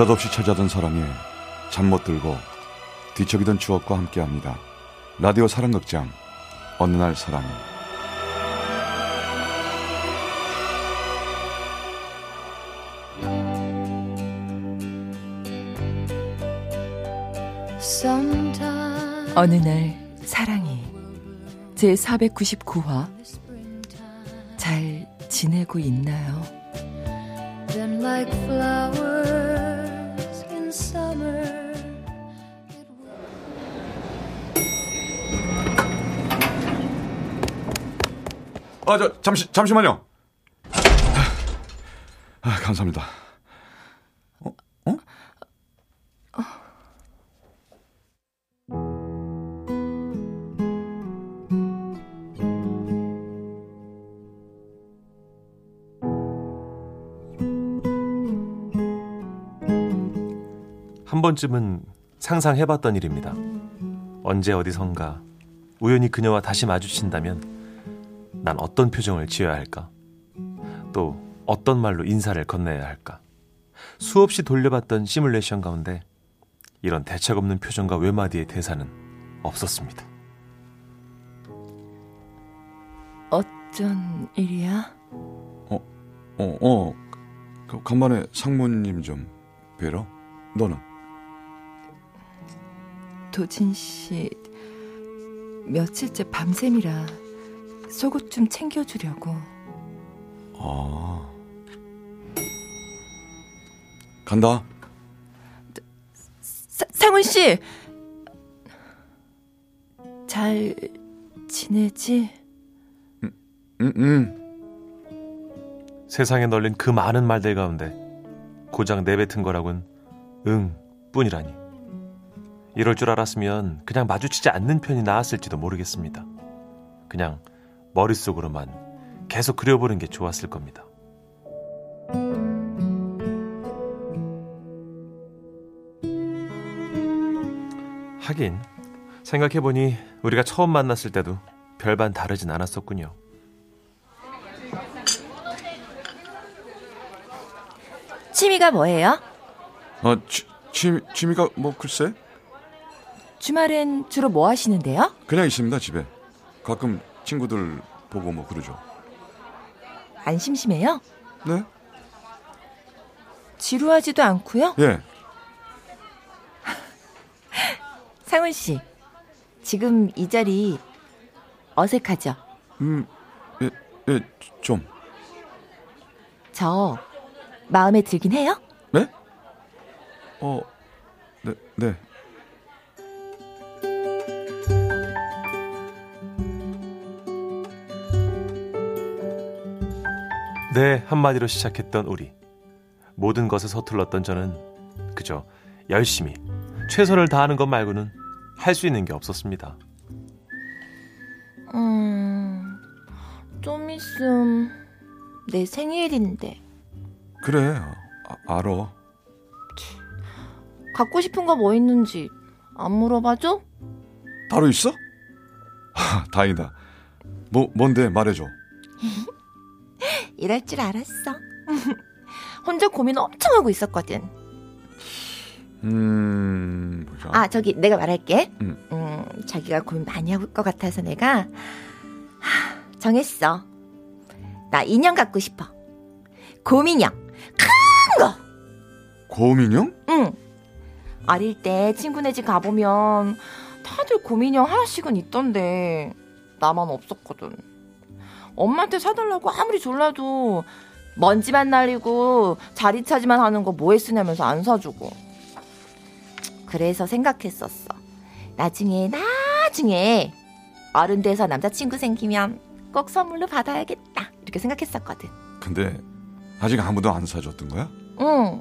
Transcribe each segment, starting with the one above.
느닷없이 찾아든 사랑에 잠못 들고 뒤척이던 추억과 함께합니다. 라디오 사랑극장 어느 날 사랑이 어느 날 사랑이 제 499화 잘 지내고 있나요? 아, 저 잠시 잠시만요. 아, 감사합니다. 어? 어? 한 번쯤은 상상해봤던 일입니다. 언제 어디선가 우연히 그녀와 다시 마주친다면 난 어떤 표정을 지어야 할까? 또 어떤 말로 인사를 건네야 할까? 수없이 돌려봤던 시뮬레이션 가운데 이런 대책 없는 표정과 외마디의 대사는 없었습니다. 어쩐 일이야? 어, 어, 그, 간만에 상무님 좀 뵈러. 너는? 도진 씨 며칠째 밤샘이라 속옷 좀 챙겨주려고. 아. 간다. 사, 상훈 씨. 잘 지내지? 응, 응. 세상에 널린 그 많은 말들 가운데 고작 내뱉은 거라곤 응 뿐이라니. 이럴 줄 알았으면 그냥 마주치지 않는 편이 나았을지도 모르겠습니다. 그냥 머릿속으로만 계속 그려보는 게 좋았을 겁니다. 하긴 생각해보니 우리가 처음 만났을 때도 별반 다르진 않았었군요. 취미가 뭐예요? 아, 취, 취, 취미가 뭐 글쎄? 주말엔 주로 뭐 하시는데요? 그냥 있습니다, 집에. 가끔 친구들 보고 뭐 그러죠. 안 심심해요? 네? 지루하지도 않고요? 예. 상훈 씨, 지금 이 자리 어색하죠? 음, 예, 예, 좀. 저 마음에 들긴 해요? 네? 어, 네, 네. 네, 한마디로 시작했던 우리. 모든 것을 서툴렀던 저는 그저 열심히 최선을 다하는 것 말고는 할 수 있는 게 없었습니다. 음, 좀 있음 내 생일인데 그래, 아, 알아. 갖고 싶은 거 뭐 있는지 안 물어봐줘? 따로 있어? 하, 다행이다. 뭐, 뭔데 말해줘. 이럴 줄 알았어. 혼자 고민 엄청 하고 있었거든. 음. 아, 저기 내가 말할게. 음. 음, 자기가 고민 많이 할것 같아서 내가 하, 정했어. 나 인형 갖고 싶어. 곰인형. 큰 거. 고민형? 응. 어릴 때 친구네 집 가보면 다들 곰인형 하나씩은 있던데 나만 없었거든. 엄마한테 사달라고 아무리 졸라도 먼지만 날리고 자리 차지만 하는 거 뭐에 쓰냐면서 안 사주고. 그래서 생각했었어. 나중에 나중에 어른 돼서 남자친구 생기면 꼭 선물로 받아야겠다. 이렇게 생각했었거든. 근데 아직 아무도 안 사줬던 거야? 응.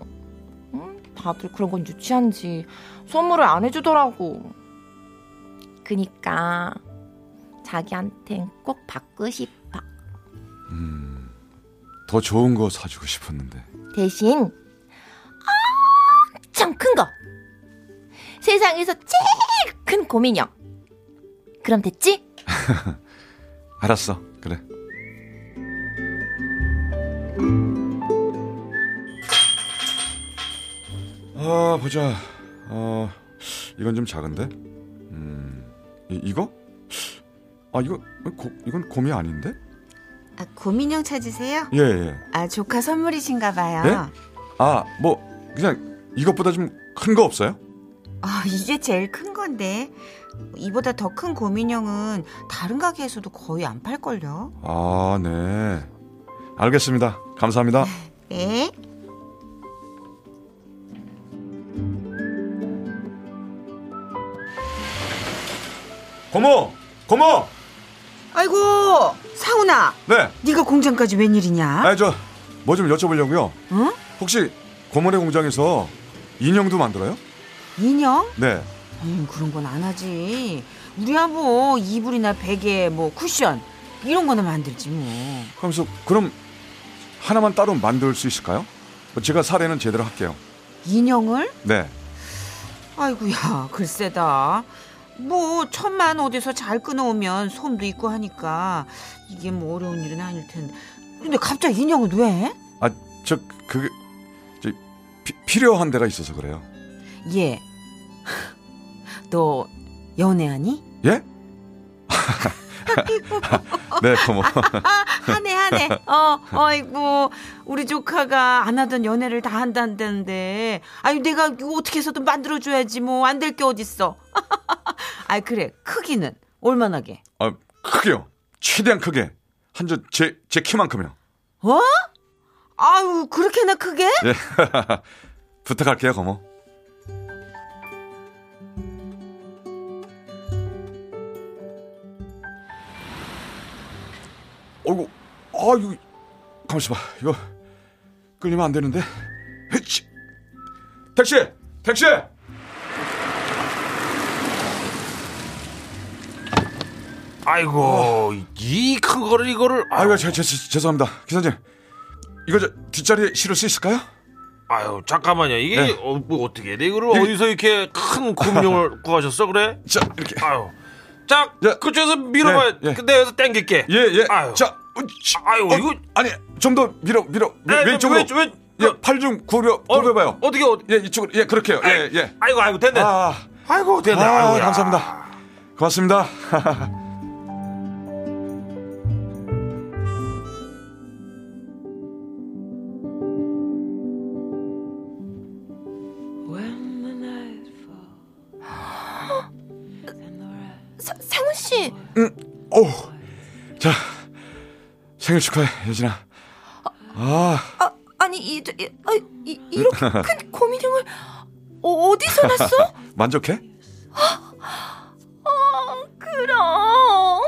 응, 다들 그런 건 유치한지 선물을 안 해주더라고. 그니까 자기한텐 꼭 받고 싶어. 음, 더 좋은 거 사주고 싶었는데. 대신 엄청 큰 거. 세상에서 제일 큰 곰인형. 그럼 됐지? 알았어, 그래. 아 보자. 어 이건 좀 작은데. 음 이, 이거? 아 이거 고, 이건 곰이 아닌데? 아, 고민형 찾으세요? 예 예. 아, 조카 선물이신가 봐요. 네? 아 뭐 그냥 이것보다 좀 큰 거 없어요? 아, 이게 제일 큰 건데. 이보다 더 큰 고민형은 다른 가게에서도 거의 안 팔걸요. 아 네. 알겠습니다. 감사합니다. 네. 고모 고모. 아이고, 사훈아. 네. 네가 공장까지 웬일이냐? 아 저 뭐 좀 여쭤보려고요. 응? 혹시 고모네 공장에서 인형도 만들어요? 인형? 네. 음, 그런 건 안 하지. 우리야 뭐 이불이나 베개, 뭐 쿠션 이런 거는 만들지 뭐. 그러면서 그럼 하나만 따로 만들 수 있을까요? 제가 사례는 제대로 할게요. 인형을? 네. 아이고야, 글쎄다. 뭐 천만 어디서 잘 끊어오면 솜도 있고 하니까 이게 뭐 어려운 일은 아닐 텐데. 근데 갑자기 인형은 왜? 아, 저 그게 저 피- 필요한 데가 있어서 그래요. 예. 너 연애하니? 예? 네, 고모. 하네 하네. 어, 어이구 우리 조카가 안 하던 연애를 다 한다는데, 아유 내가 이거 어떻게 해서든 만들어줘야지 뭐 안 될 게 어딨어. 아 그래 크기는 얼마나게? 아, 크게요. 최대한 크게. 한저 제제 키만큼요. 어? 아유 그렇게나 크게? 예. 부탁할게요, 고모. 어이구, 아 이거 가만있어 봐. 이거 끌리면 안 되는데. 헤치. 택시, 택시. 아이고 이 큰 거를 이거를 아이고, 제, 제, 제, 죄송합니다, 기사님. 이거 저 뒷자리에 실을 수 있을까요? 아유 잠깐만요 이게 네. 어, 뭐 어떻게 돼 이거를 이- 어디서 이렇게 큰 곰룡을 구하셨어 그래? 자, 이렇게. 아유 자 예. 그쪽에서 밀어봐요 예, 예. 근데 여기서 당길게 예, 예. 아유. 자, 어, 치- 아유, 어, 이거- 아니 좀 더 밀어, 밀어, 네, 왼, 왼쪽으로. 왼- 왼- 예, 팔좀 구려, 어, 구려봐요. 어떻게 어디 예, 이쪽으로. 예, 그렇게요. 예, 예. 아이고 아이고 됐네 아, 아이고 됐네 아, 아이고야. 감사합니다. 고맙습니다. 사, 상훈 씨, 오, 자, 생일 축하해, 예진아. 아, 아, 아니 이, 이, 아, 이 이렇게 큰 고민형을 어, 어디서 났어? 만족해? 그럼.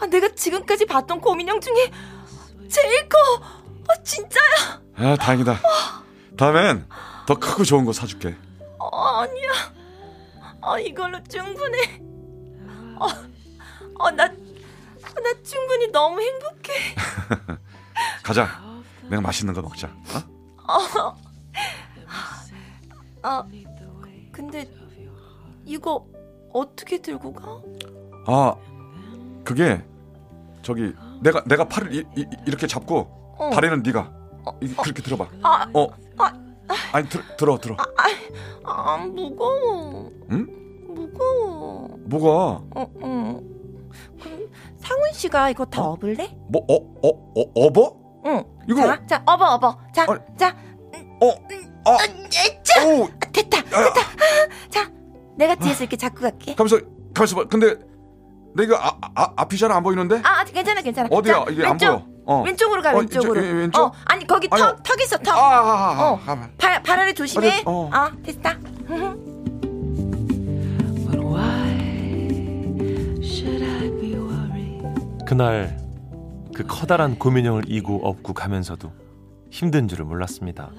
아, 내가 지금까지 봤던 고민형 중에 제일 커. 아, 진짜야? 아, 다행이다. 다음엔 더 크고 좋은 거 사줄게. 어, 아니야. 아, 이걸로 충분해. 어, 어, 나, 나 충분히 너무 행복해. 가자. 내가 맛있는 거 먹자. 어? 아, 근데 이거 어떻게 들고 가? 아, 그게 저기 내가 내가 팔을 이, 이, 이렇게 잡고 어. 다리는 네가 이- 그렇게 들어봐. 아, 어, 아. 아니 들, 들어 들어. 아, 무거워. 응? 무거워. 뭐가? 어, 어. 그럼 상훈 씨가 이거 다 업을래? 뭐 어 어 어 업어? 응. 이거 자, 자, 업어, 업어. 자, 아니. 자, 어? 아, 자, 오, 아, 됐다, 야, 됐다. 자, 내가 뒤에서 이렇게 잡고 갈게. 가면서 가면서 봐. 근데 내가 아, 아 앞이 잘안 보이는데? 아, 아직 괜찮아, 괜찮아. 어디야? 자, 이게 안 왼쪽, 보여. 어. 왼쪽으로 가, 어, 왼쪽으로. 이쪽, 예, 왼쪽? 어, 아니 거기. 턱, 턱 있어, 턱. 아, 아, 아, 아, 어. 가만. 발, 발 아래 조심해. 아니, 어. 어, 됐다. 그날 그 커다란 고민형을 이고 업고 가면서도 힘든 줄을 몰랐습니다.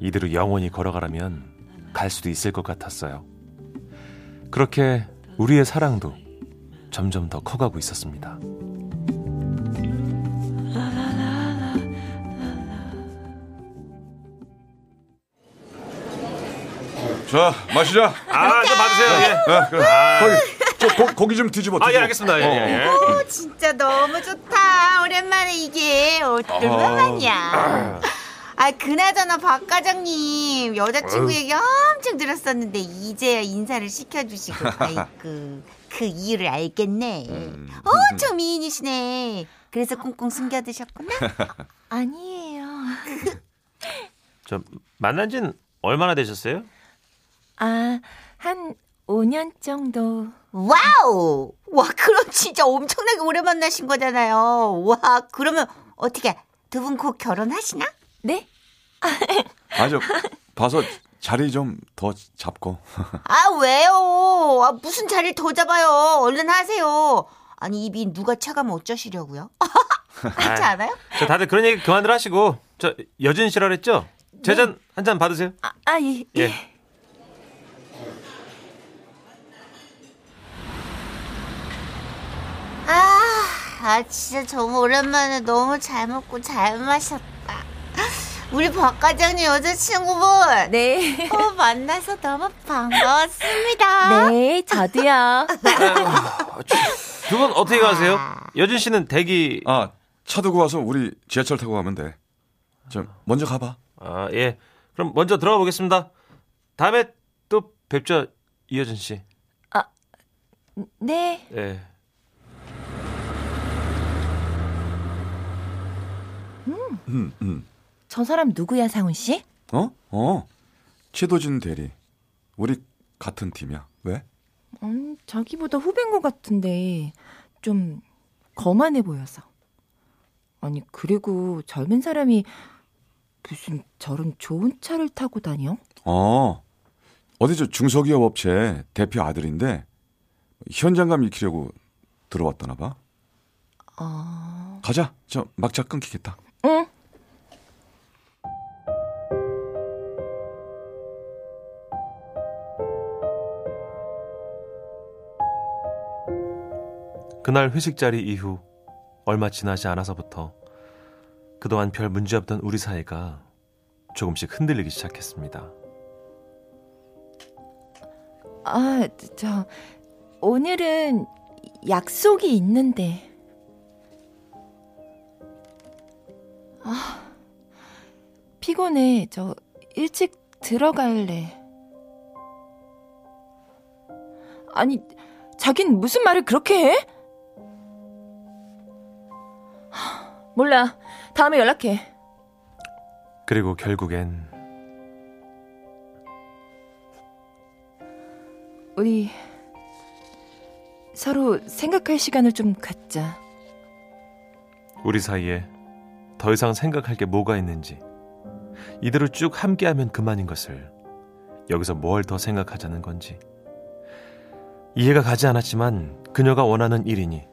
이대로 영원히 걸어가라면 갈 수도 있을 것 같았어요. 그렇게 우리의 사랑도 점점 더 커가고 있었습니다. 자, 마시자. 아, 좀 받으세요. 예. 아, 그래. 거기 저 고, 고기 좀 뒤집어. 아, 예, 뒤집어. 알겠습니다. 예, 어, 예, 예. 오 진짜 너무 좋다. 오랜만에 이게 얼마만이야. 아, 그나저나 박 과장님 여자친구 얘기 엄청 들었었는데 이제야 인사를 시켜주시고 아이고 그 이유를 알겠네. 음. 엄청 미인이시네. 그래서 꽁꽁 숨겨두셨구나. 아니에요. 저 만난 지는 얼마나 되셨어요? 아, 한 5년 정도. 와우! 와, 그럼 진짜 엄청나게 오래 만나신 거잖아요. 와, 그러면 어떻게 두 분 곧 결혼하시나? 네? 아저 봐서 자리 좀 더 잡고. 아, 왜요? 아, 무슨 자리를 더 잡아요? 얼른 하세요. 아니, 입이 누가 차가면 어쩌시려고요? 그렇지 않아요? 저 다들 그런 얘기 그만들 하시고 저 여진 씨라 그랬죠? 제잔 한잔 받으세요. 아, 아 예. 예. 아, 아, 진짜 정말 오랜만에 너무 잘 먹고 잘 마셨다. 우리 박 과장님 여자친구분. 네. 어, 만나서 너무 반가웠습니다. 네, 저도요. 두 분 어떻게 가세요? 여진 씨는 대기 아 차 두고 와서 우리 지하철 타고 가면 돼. 저 먼저 가봐. 아, 예. 그럼 먼저 들어가 보겠습니다. 다음에 또 뵙죠, 이여진 씨. 네. 예. 음, 음. 저 사람 누구야, 상훈 씨? 어? 어. 최도진 대리. 우리 같은 팀이야. 왜? 음, 자기보다 후배인 것 같은데 좀 거만해 보여서. 아니, 그리고 젊은 사람이 무슨 저런 좋은 차를 타고 다녀? 어. 어디 저 중소기업 업체 대표 아들인데 현장감 익히려고 들어왔다나 봐. 아, 가자. 저 막차 끊기겠다. 응. 그날 회식 자리 이후 얼마 지나지 않아서부터 그동안 별 문제 없던 우리 사이가 조금씩 흔들리기 시작했습니다. 아, 저 오늘은 약속이 있는데. 아, 피곤해. 저 일찍 들어갈래. 아니, 자긴 무슨 말을 그렇게 해? 하, 몰라. 다음에 연락해. 그리고 결국엔 우리 서로 생각할 시간을 좀 갖자. 우리 사이에 더 이상 생각할 게 뭐가 있는지 이대로 쭉 함께하면 그만인 것을 여기서 뭘 더 생각하자는 건지 이해가 가지 않았지만 그녀가 원하는 일이니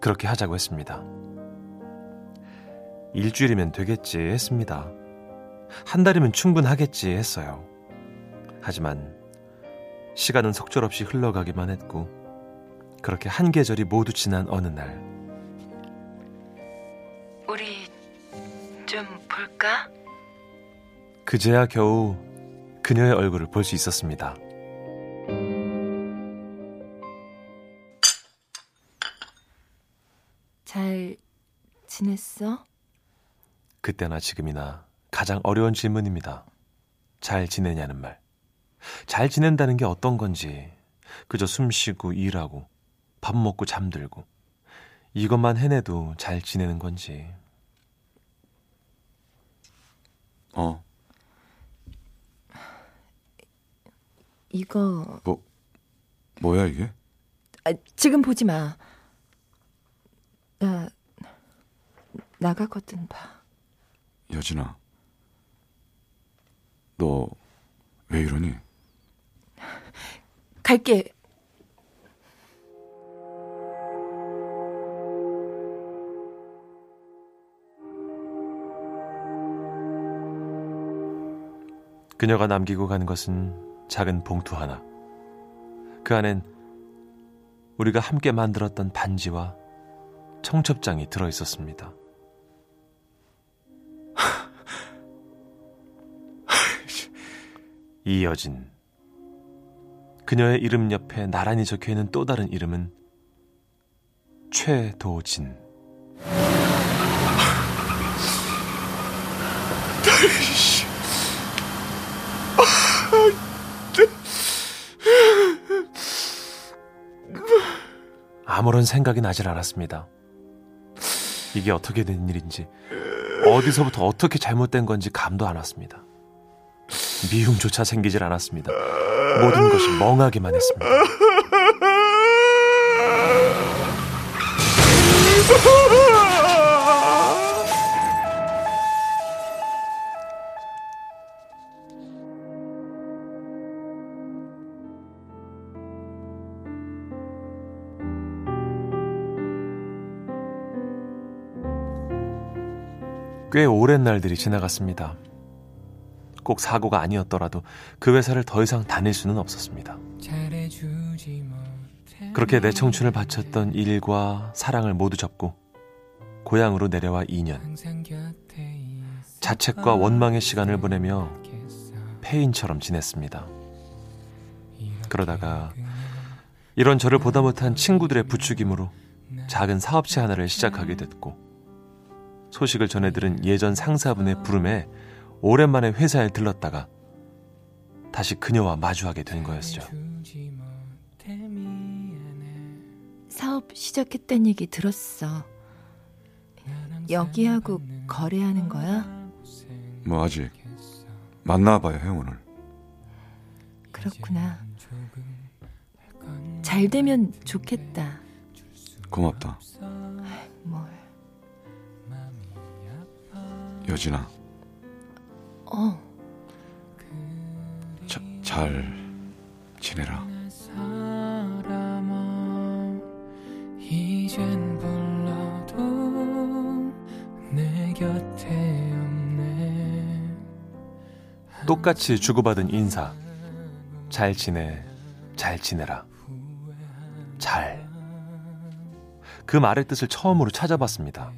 그렇게 하자고 했습니다. 일주일이면 되겠지 했습니다. 한 달이면 충분하겠지 했어요. 하지만 시간은 속절없이 흘러가기만 했고 그렇게 한 계절이 모두 지난 어느 날 우리 좀 볼까? 그제야 겨우 그녀의 얼굴을 볼 수 있었습니다. 잘 지냈어? 그때나 지금이나 가장 어려운 질문입니다. 잘 지내냐는 말. 잘 지낸다는 게 어떤 건지 그저 숨 쉬고 일하고 밥 먹고 잠들고 이것만 해내도 잘 지내는 건지 어. 이거 뭐 뭐야 이게? 아, 지금 보지 마. 나 나가거든 봐. 여진아. 너 왜 이러니? 갈게. 그녀가 남기고 간 것은 작은 봉투 하나. 그 안엔 우리가 함께 만들었던 반지와 청첩장이 들어 있었습니다. 이여진. 그녀의 이름 옆에 나란히 적혀 있는 또 다른 이름은 최도진. 아무런 생각이 나질 않았습니다. 이게 어떻게 된 일인지, 어디서부터 어떻게 잘못된 건지 감도 안 왔습니다. 미움조차 생기질 않았습니다. 모든 것이 멍하기만 했습니다. 꽤 오랜 날들이 지나갔습니다. 꼭 사고가 아니었더라도 그 회사를 더 이상 다닐 수는 없었습니다. 그렇게 내 청춘을 바쳤던 일과 사랑을 모두 접고 고향으로 내려와 2년. 자책과 원망의 시간을 보내며 폐인처럼 지냈습니다. 그러다가 이런 저를 보다 못한 친구들의 부추김으로 작은 사업체 하나를 시작하게 됐고 소식을 전해들은 예전 상사분의 부름에 오랜만에 회사에 들렀다가 다시 그녀와 마주하게 된 거였죠. 사업 시작했다는 얘기 들었어. 여기하고 거래하는 거야? 뭐 아직 만나봐야 해 오늘. 그렇구나. 잘 되면 좋겠다. 고맙다 여진아. 어, 자, 잘 지내라. 사람아 이젠 불러도 내 곁에 없네 똑같이 주고받은 인사. 잘 지내, 잘 지내라. 잘. 그 말의 뜻을 처음으로 찾아봤습니다.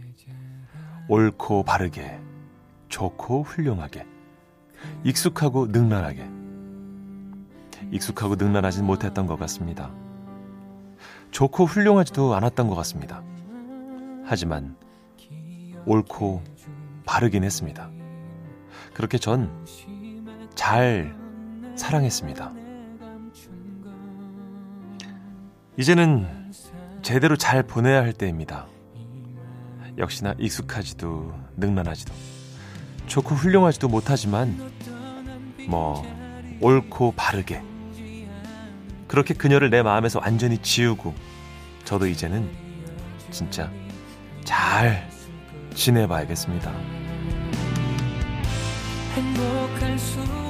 옳고 바르게, 좋고 훌륭하게, 익숙하고 능란하게. 익숙하고 능란하진 못했던 것 같습니다. 좋고 훌륭하지도 않았던 것 같습니다. 하지만 옳고 바르긴 했습니다. 그렇게 전 잘 사랑했습니다. 이제는 제대로 잘 보내야 할 때입니다. 역시나 익숙하지도 능란하지도 좋고 훌륭하지도 못하지만 뭐 옳고 바르게 그렇게 그녀를 내 마음에서 완전히 지우고 저도 이제는 진짜 잘 지내봐야겠습니다. 행복할 수